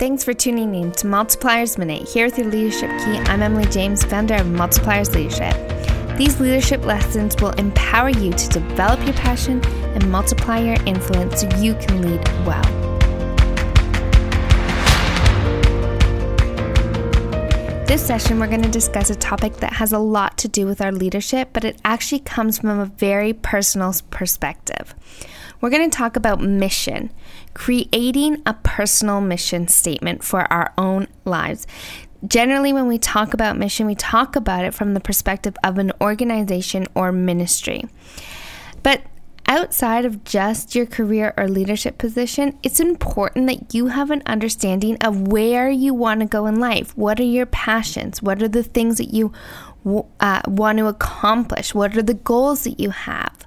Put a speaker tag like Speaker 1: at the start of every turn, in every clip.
Speaker 1: Thanks for tuning in to Multipliers Minute. Here with your Leadership Key, I'm Emily James, founder of Multipliers Leadership. These leadership lessons will empower you to develop your passion and multiply your influence so you can lead well. This session, we're going to discuss a topic that has a lot to do with our leadership, but it actually comes from a very personal perspective. We're going to talk about mission, creating a personal mission statement for our own lives. Generally, when we talk about mission, we talk about it from the perspective of an organization or ministry. But outside of just your career or leadership position, it's important that you have an understanding of where you want to go in life. What are your passions? What are the things that you uh, want to accomplish? What are the goals that you have?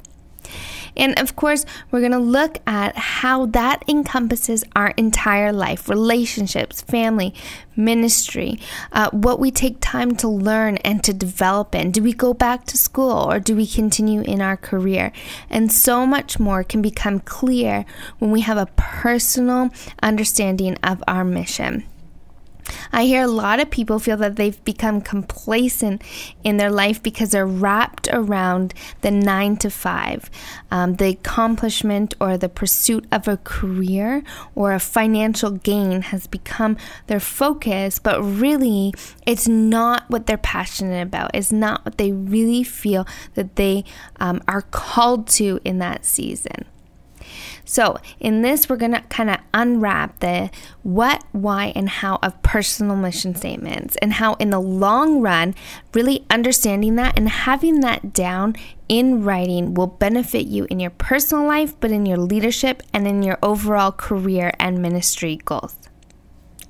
Speaker 1: And of course, we're going to look at how that encompasses our entire life relationships, family, ministry, uh, what we take time to learn and to develop in. Do we go back to school or do we continue in our career? And so much more can become clear when we have a personal understanding of our mission. I hear a lot of people feel that they've become complacent in their life because they're wrapped around the nine to five, um, the accomplishment or the pursuit of a career or a financial gain has become their focus, but really it's not what they're passionate about. It's not what they really feel that they um, are called to in that season. So, in this, we're going to kind of unwrap the what, why, and how of personal mission statements and how, in the long run, really understanding that and having that down in writing will benefit you in your personal life, but in your leadership and in your overall career and ministry goals.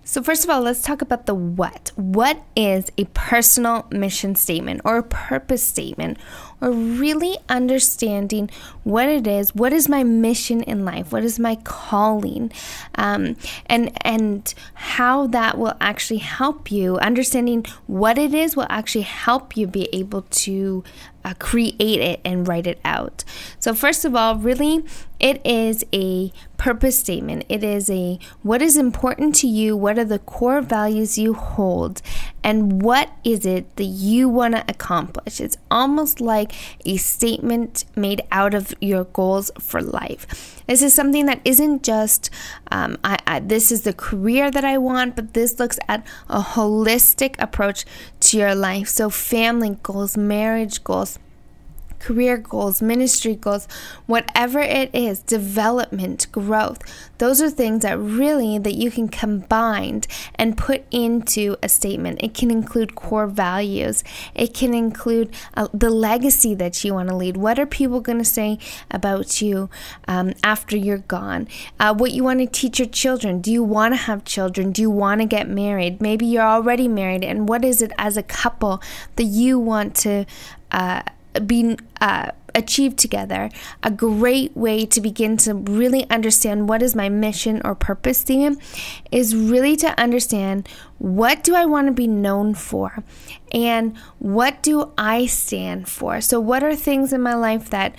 Speaker 1: So, first of all, let's talk about the what. What is a personal mission statement or a purpose statement or really understanding what it is, what is my mission in life, what is my calling, um, and and how that will actually help you. Understanding what it is will actually help you be able to uh, create it and write it out. So, first of all, really, it is a purpose statement. It is a what is important to you, what are the core values you hold, and what is it that you want to accomplish. It's almost like a statement made out of your goals for life. This is something that isn't just, um, I, I, this is the career that I want, but this looks at a holistic approach to your life. So, family goals, marriage goals, career goals, ministry goals, whatever it is, development, growth. Those are things that really that you can combine and put into a statement. It can include core values. It can include uh, the legacy that you want to lead. What are people going to say about you um, after you're gone? Uh, what you want to teach your children. Do you want to have children? Do you want to get married? Maybe you're already married. And what is it as a couple that you want to uh, being uh, achieved together, a great way to begin to really understand what is my mission or purpose theme is really to understand what do I want to be known for and what do I stand for. So, what are things in my life that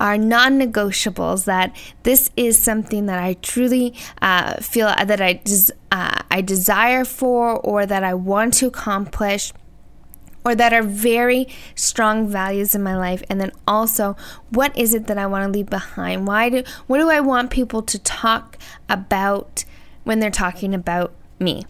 Speaker 1: are non negotiables that this is something that I truly uh, feel that I, des- uh, I desire for or that I want to accomplish? Or that are very strong values in my life. And then also what is it that I want to leave behind? Why do what do I want people to talk about when they're talking about me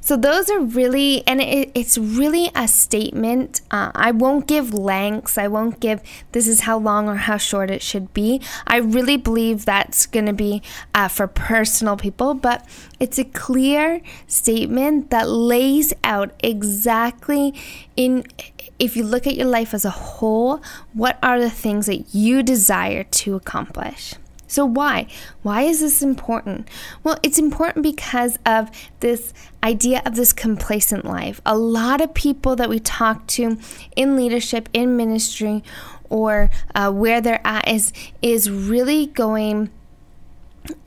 Speaker 1: so those are really, and it, it's really a statement. Uh, I won't give lengths. I won't give this is how long or how short it should be. I really believe that's going to be uh, for personal people, but it's a clear statement that lays out exactly in if you look at your life as a whole, what are the things that you desire to accomplish? So, why? Why is this important? Well, it's important because of this idea of this complacent life. A lot of people that we talk to in leadership, in ministry, or uh, where they're at is is really going.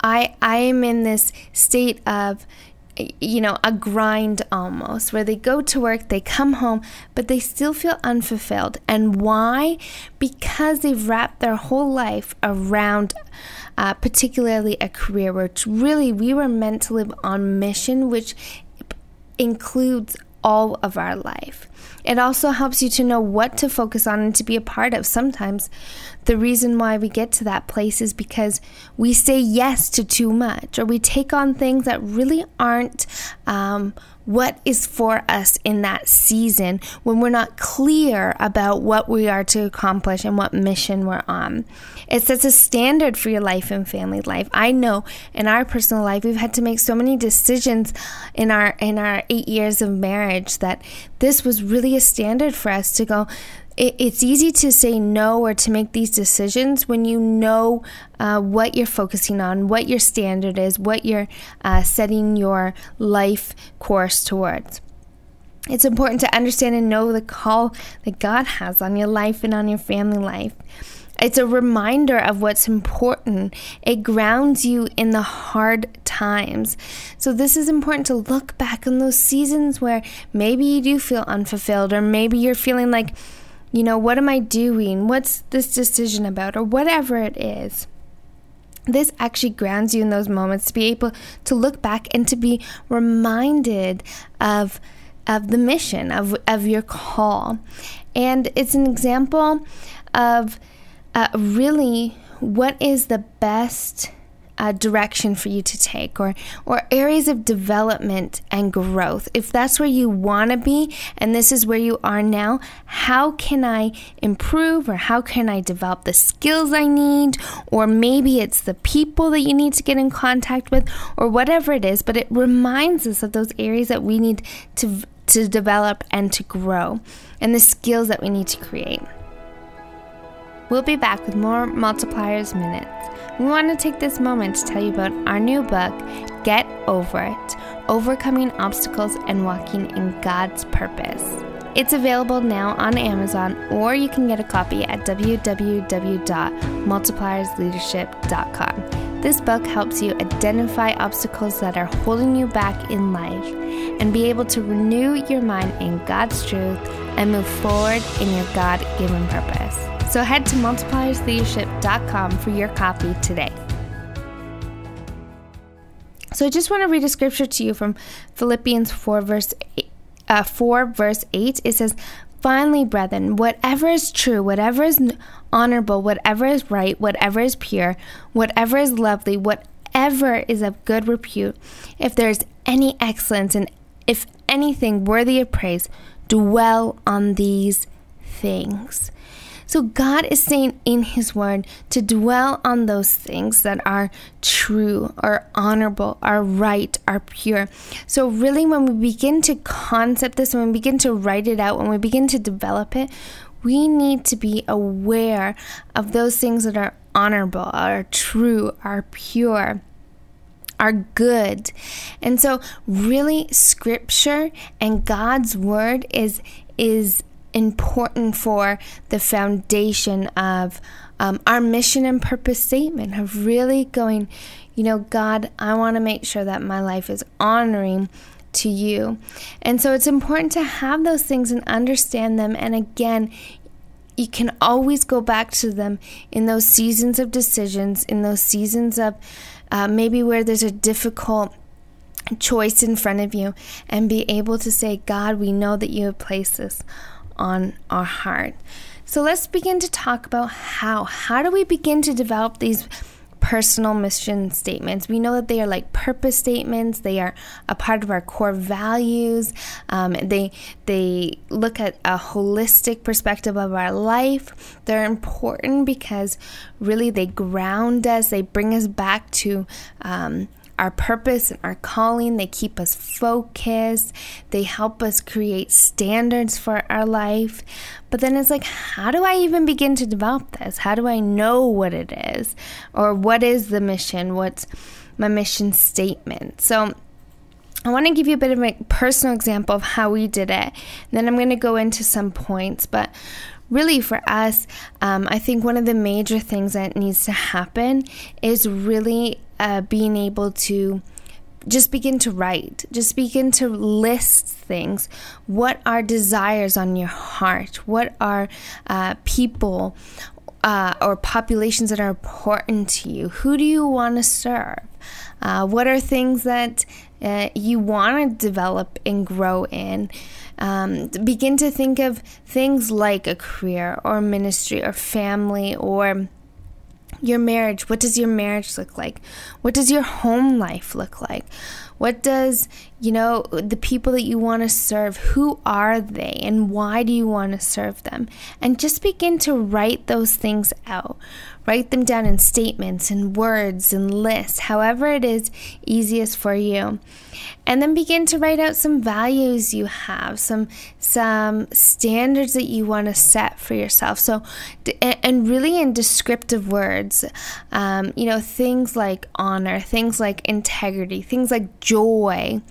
Speaker 1: I I am in this state of you know, a grind almost, where they go to work, they come home, but they still feel unfulfilled. And why? Because they've wrapped their whole life around, uh, particularly a career, which really we were meant to live on mission, which includes all of our life. It also helps you to know what to focus on and to be a part of. Sometimes the reason why we get to that place is because we say yes to too much or we take on things that really aren't um, what is for us in that season when we're not clear about what we are to accomplish and what mission we're on. It sets a standard for your life and family life. I know in our personal life we've had to make so many decisions in our in our 8 years of marriage that this was really a standard for us to go it's easy to say no or to make these decisions when you know uh, what you're focusing on, what your standard is, what you're uh, setting your life course towards. It's important to understand and know the call that God has on your life and on your family life. It's a reminder of what's important. It grounds you in the hard times. So, this is important to look back on those seasons where maybe you do feel unfulfilled, or maybe you're feeling like, you know, what am I doing? What's this decision about? Or whatever it is. This actually grounds you in those moments to be able to look back and to be reminded of of the mission of of your call. And it's an example of uh, really what is the best uh, direction for you to take or or areas of development and growth? If that's where you want to be and this is where you are now how can i improve or how can i develop the skills i need? Or maybe it's the people that you need to get in contact with or whatever it is but it reminds us of those areas that we need to to develop and to grow and the skills that we need to create We'll be back with more Multipliers Minutes. We want to take this moment to tell you about our new book, Get Over It Overcoming Obstacles and Walking in God's Purpose. It's available now on Amazon, or you can get a copy at www.multipliersleadership.com. This book helps you identify obstacles that are holding you back in life and be able to renew your mind in God's truth and move forward in your God given purpose. So head to multipliersleadership.com for your copy today. So I just want to read a scripture to you from Philippians 4 verse 8, uh, 4 verse 8. It says, Finally, brethren, whatever is true, whatever is honorable, whatever is right, whatever is pure, whatever is lovely, whatever is of good repute, if there is any excellence and if anything worthy of praise, dwell on these things. So God is saying in His Word to dwell on those things that are true, are honorable, are right, are pure. So, really, when we begin to concept this, when we begin to write it out, when we begin to develop it, we need to be aware of those things that are honorable, are true, are pure are good. And so really scripture and God's word is is important for the foundation of um, our mission and purpose statement of really going, you know, God, I want to make sure that my life is honoring to you. And so it's important to have those things and understand them. And again, you can always go back to them in those seasons of decisions, in those seasons of uh, maybe where there's a difficult choice in front of you, and be able to say, God, we know that you have placed this on our heart. So let's begin to talk about how. How do we begin to develop these personal mission statements? We know that they are like purpose statements. They are a part of our core values. Um, they they look at a holistic perspective of our life. They're important because really they ground us. They bring us back to. Um, our purpose and our calling. They keep us focused. They help us create standards for our life. But then it's like, how do I even begin to develop this? How do I know what it is? Or what is the mission? What's my mission statement? So, I want to give you a bit of a personal example of how we did it. Then I'm going to go into some points. But really, for us, um, I think one of the major things that needs to happen is really uh, being able to just begin to write, just begin to list things. What are desires on your heart? What are uh, people uh, or populations that are important to you? Who do you want to serve? Uh, what are things that uh, you want to develop and grow in? Um, begin to think of things like a career or ministry or family or your marriage. What does your marriage look like? What does your home life look like? What does, you know, the people that you want to serve, who are they and why do you want to serve them? And just begin to write those things out. Write them down in statements and words and lists, however it is easiest for you. And then begin to write out some values you have, some some standards that you want to set for yourself. So, and really in descriptive words, um, you know, things like honor, things like integrity, things like joy.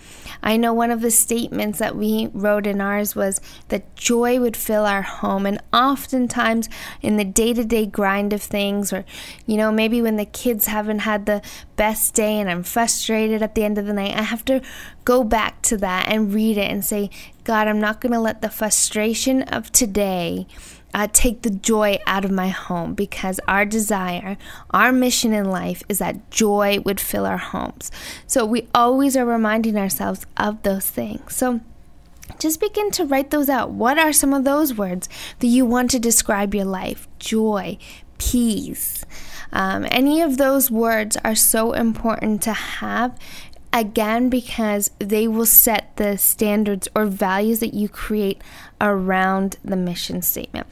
Speaker 1: I know one of the statements that we wrote in ours was that joy would fill our home, and oftentimes in the day to day grind of things things, or, you know, maybe when the kids haven't had the best day and I'm frustrated at the end of the night, I have to go back to that and read it and say, God, I'm not going to let the frustration of today. Uh, take the joy out of my home because our desire, our mission in life is that joy would fill our homes. So we always are reminding ourselves of those things. So just begin to write those out. What are some of those words that you want to describe your life? Joy, peace. Um, any of those words are so important to have again because they will set the standards or values that you create around the mission statement.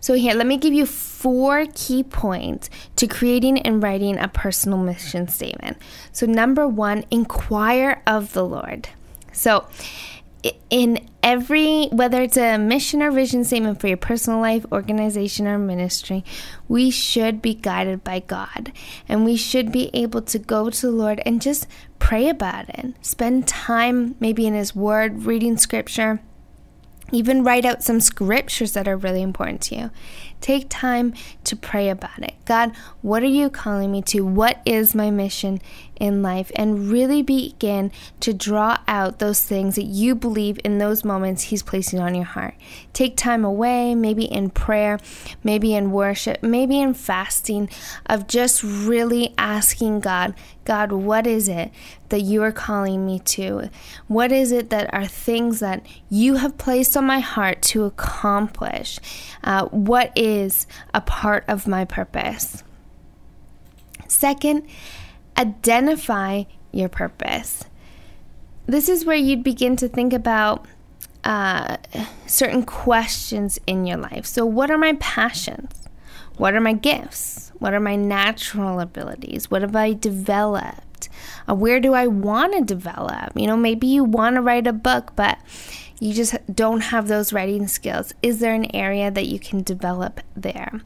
Speaker 1: So, here, let me give you four key points to creating and writing a personal mission statement. So, number one, inquire of the Lord. So, in every whether it's a mission or vision statement for your personal life organization or ministry we should be guided by god and we should be able to go to the lord and just pray about it spend time maybe in his word reading scripture even write out some scriptures that are really important to you. Take time to pray about it. God, what are you calling me to? What is my mission in life? And really begin to draw out those things that you believe in those moments He's placing on your heart. Take time away, maybe in prayer, maybe in worship, maybe in fasting, of just really asking God, God, what is it that you are calling me to? What is it that are things that you have placed on my heart to accomplish? Uh, what is a part of my purpose? Second, identify your purpose. This is where you'd begin to think about uh, certain questions in your life. So, what are my passions? What are my gifts? What are my natural abilities? What have I developed? Uh, where do I want to develop? You know, maybe you want to write a book, but you just don't have those writing skills. Is there an area that you can develop there?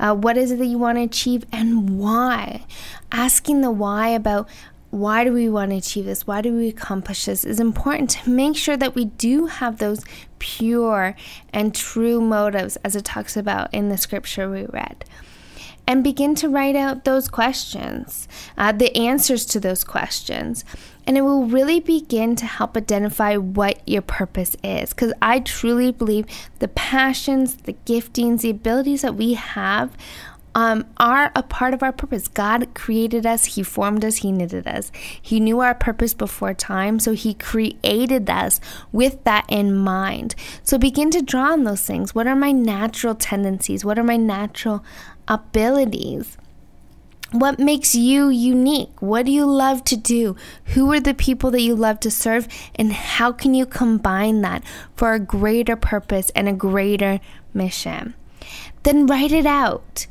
Speaker 1: Uh, what is it that you want to achieve and why? Asking the why about why do we want to achieve this? Why do we accomplish this? Is important to make sure that we do have those pure and true motives, as it talks about in the scripture we read. And begin to write out those questions, uh, the answers to those questions. And it will really begin to help identify what your purpose is. Because I truly believe the passions, the giftings, the abilities that we have um, are a part of our purpose. God created us, He formed us, He knitted us. He knew our purpose before time, so He created us with that in mind. So begin to draw on those things. What are my natural tendencies? What are my natural abilities? What makes you unique? What do you love to do? Who are the people that you love to serve? And how can you combine that for a greater purpose and a greater mission? Then write it out.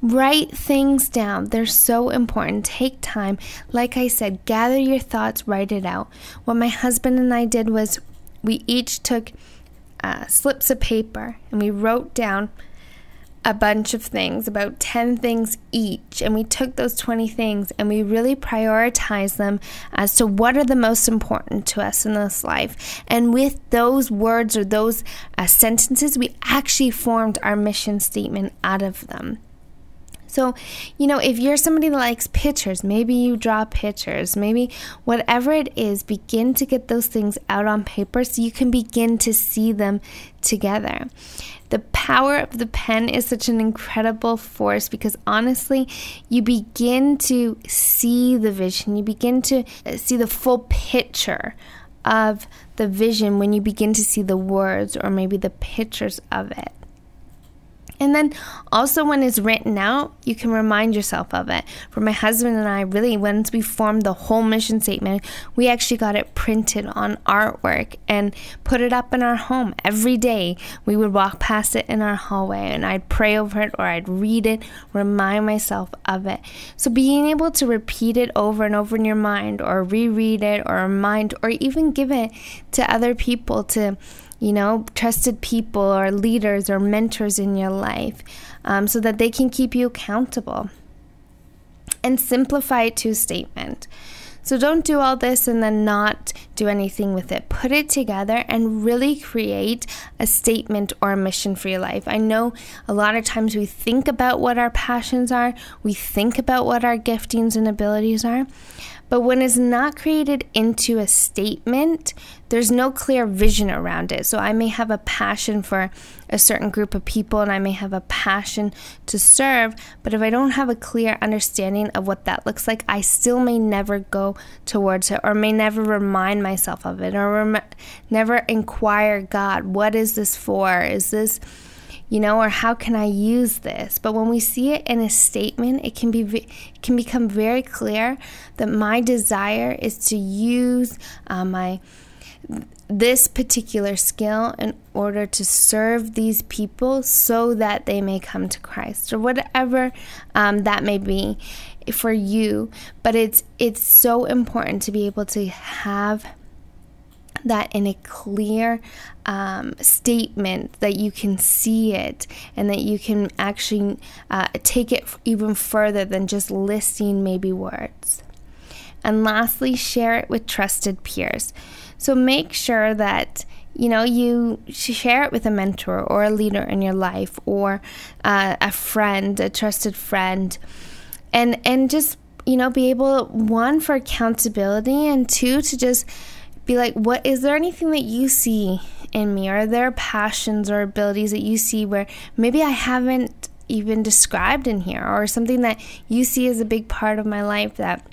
Speaker 1: Write things down. They're so important. Take time. Like I said, gather your thoughts, write it out. What my husband and I did was we each took uh, slips of paper and we wrote down a bunch of things, about 10 things each, and we took those 20 things and we really prioritized them as to what are the most important to us in this life. And with those words or those uh, sentences, we actually formed our mission statement out of them. So, you know, if you're somebody that likes pictures, maybe you draw pictures, maybe whatever it is, begin to get those things out on paper so you can begin to see them together. The power of the pen is such an incredible force because honestly, you begin to see the vision, you begin to uh, see the full picture of the vision when you begin to see the words or maybe the pictures of it. And then also, when it's written out, you can remind yourself of it. For my husband and I, really, once we formed the whole mission statement, we actually got it printed on artwork and put it up in our home every day. We would walk past it in our hallway and I'd pray over it or I'd read it, remind myself of it. So, being able to repeat it over and over in your mind or reread it or remind or even give it to other people to you know, trusted people or leaders or mentors in your life um, so that they can keep you accountable. And simplify it to a statement. So don't do all this and then not do anything with it. Put it together and really create a statement or a mission for your life. I know a lot of times we think about what our passions are, we think about what our giftings and abilities are, but when it's not created into a statement, there's no clear vision around it. So I may have a passion for a certain group of people and I may have a passion to serve, but if I don't have a clear understanding of what that looks like, I still may never go towards it or may never remind myself of it or rem- never inquire God, what is this for? Is this you know, or how can I use this? But when we see it in a statement, it can be it can become very clear that my desire is to use uh, my this particular skill in order to serve these people so that they may come to Christ or whatever um, that may be for you but it's it's so important to be able to have that in a clear um, statement that you can see it and that you can actually uh, take it even further than just listing maybe words. And lastly, share it with trusted peers. So make sure that you know you share it with a mentor or a leader in your life or uh, a friend, a trusted friend, and and just you know be able one for accountability and two to just be like, what is there anything that you see in me? Are there passions or abilities that you see where maybe I haven't even described in here, or something that you see as a big part of my life that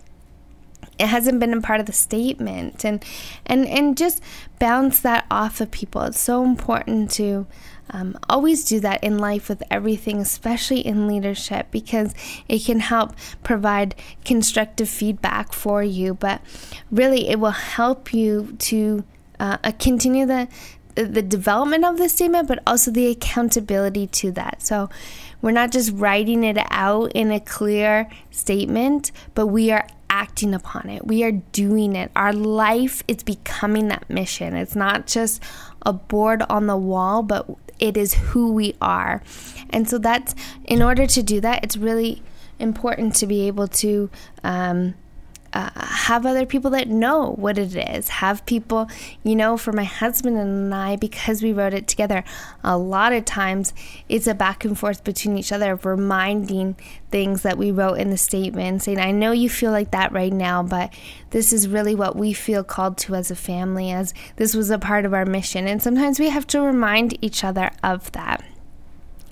Speaker 1: it hasn't been a part of the statement and and and just bounce that off of people it's so important to um, always do that in life with everything, especially in leadership, because it can help provide constructive feedback for you. But really, it will help you to uh, continue the the development of the statement, but also the accountability to that. So we're not just writing it out in a clear statement, but we are acting upon it. We are doing it. Our life is becoming that mission. It's not just a board on the wall, but it is who we are. And so that's in order to do that, it's really important to be able to um, uh, have other people that know what it is. Have people, you know, for my husband and I, because we wrote it together, a lot of times it's a back and forth between each other of reminding things that we wrote in the statement, saying, I know you feel like that right now, but this is really what we feel called to as a family, as this was a part of our mission. And sometimes we have to remind each other of that.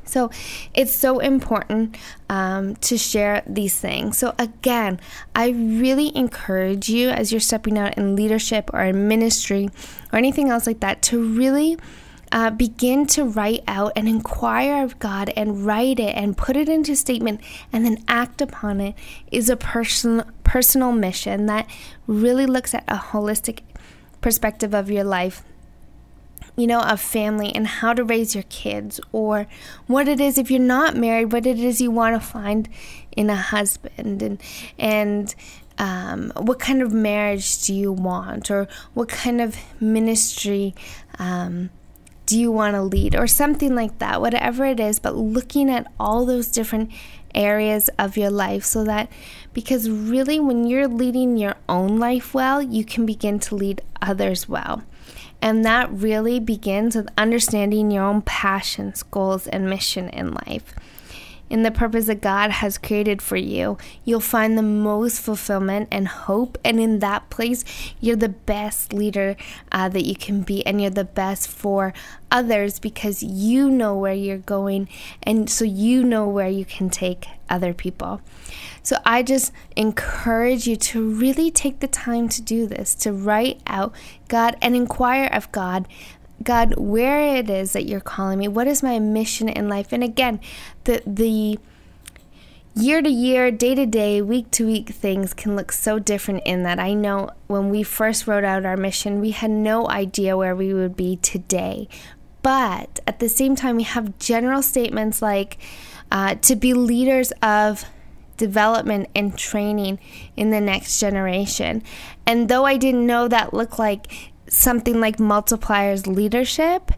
Speaker 1: So it's so important um, to share these things. So, again, I really encourage you as you're stepping out in leadership or in ministry or anything else like that to really. Uh, begin to write out and inquire of God and write it and put it into statement and then act upon it is a person, personal mission that really looks at a holistic perspective of your life you know, of family and how to raise your kids, or what it is if you're not married, what it is you want to find in a husband, and and um, what kind of marriage do you want, or what kind of ministry um, do you want to lead, or something like that, whatever it is. But looking at all those different areas of your life so that because really when you're leading your own life well you can begin to lead others well and that really begins with understanding your own passions, goals, and mission in life. in the purpose that God has created for you, you'll find the most fulfillment and hope. And in that place, you're the best leader uh, that you can be, and you're the best for others because you know where you're going, and so you know where you can take other people. So I just encourage you to really take the time to do this, to write out God and inquire of God God, where it is that you're calling me, what is my mission in life? And again, the the year to year, day to day, week to week things can look so different in that. I know when we first wrote out our mission, we had no idea where we would be today. But at the same time, we have general statements like uh, to be leaders of development and training in the next generation. And though I didn't know that looked like something like multipliers leadership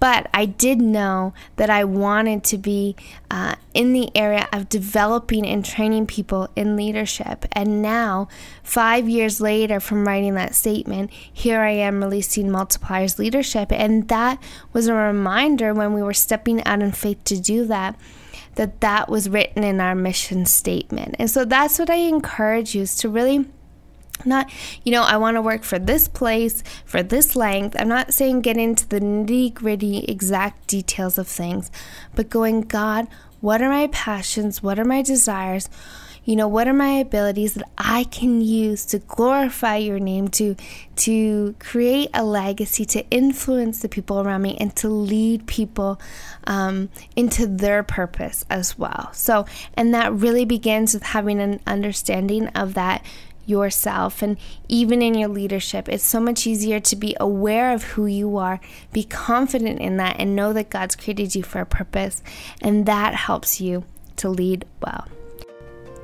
Speaker 1: but I did know that I wanted to be uh, in the area of developing and training people in leadership. And now, five years later from writing that statement, here I am releasing Multipliers Leadership. And that was a reminder when we were stepping out in faith to do that. That that was written in our mission statement. And so that's what I encourage you is to really not you know i want to work for this place for this length. I'm not saying get into the nitty gritty exact details of things but going god what are my passions? What are my desires you know what are my abilities that i can use to glorify your name to to create a legacy to influence the people around me and to lead people um, into their purpose as well so and that really begins with having an understanding of that yourself and even in your leadership. It's so much easier to be aware of who you are, be confident in that, and know that God's created you for a purpose. And that helps you to lead well.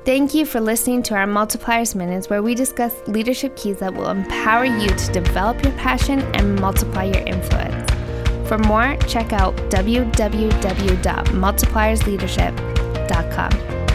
Speaker 1: Thank you for listening to our Multipliers Minutes, where we discuss leadership keys that will empower you to develop your passion and multiply your influence. For more, check out www.multipliersleadership.com.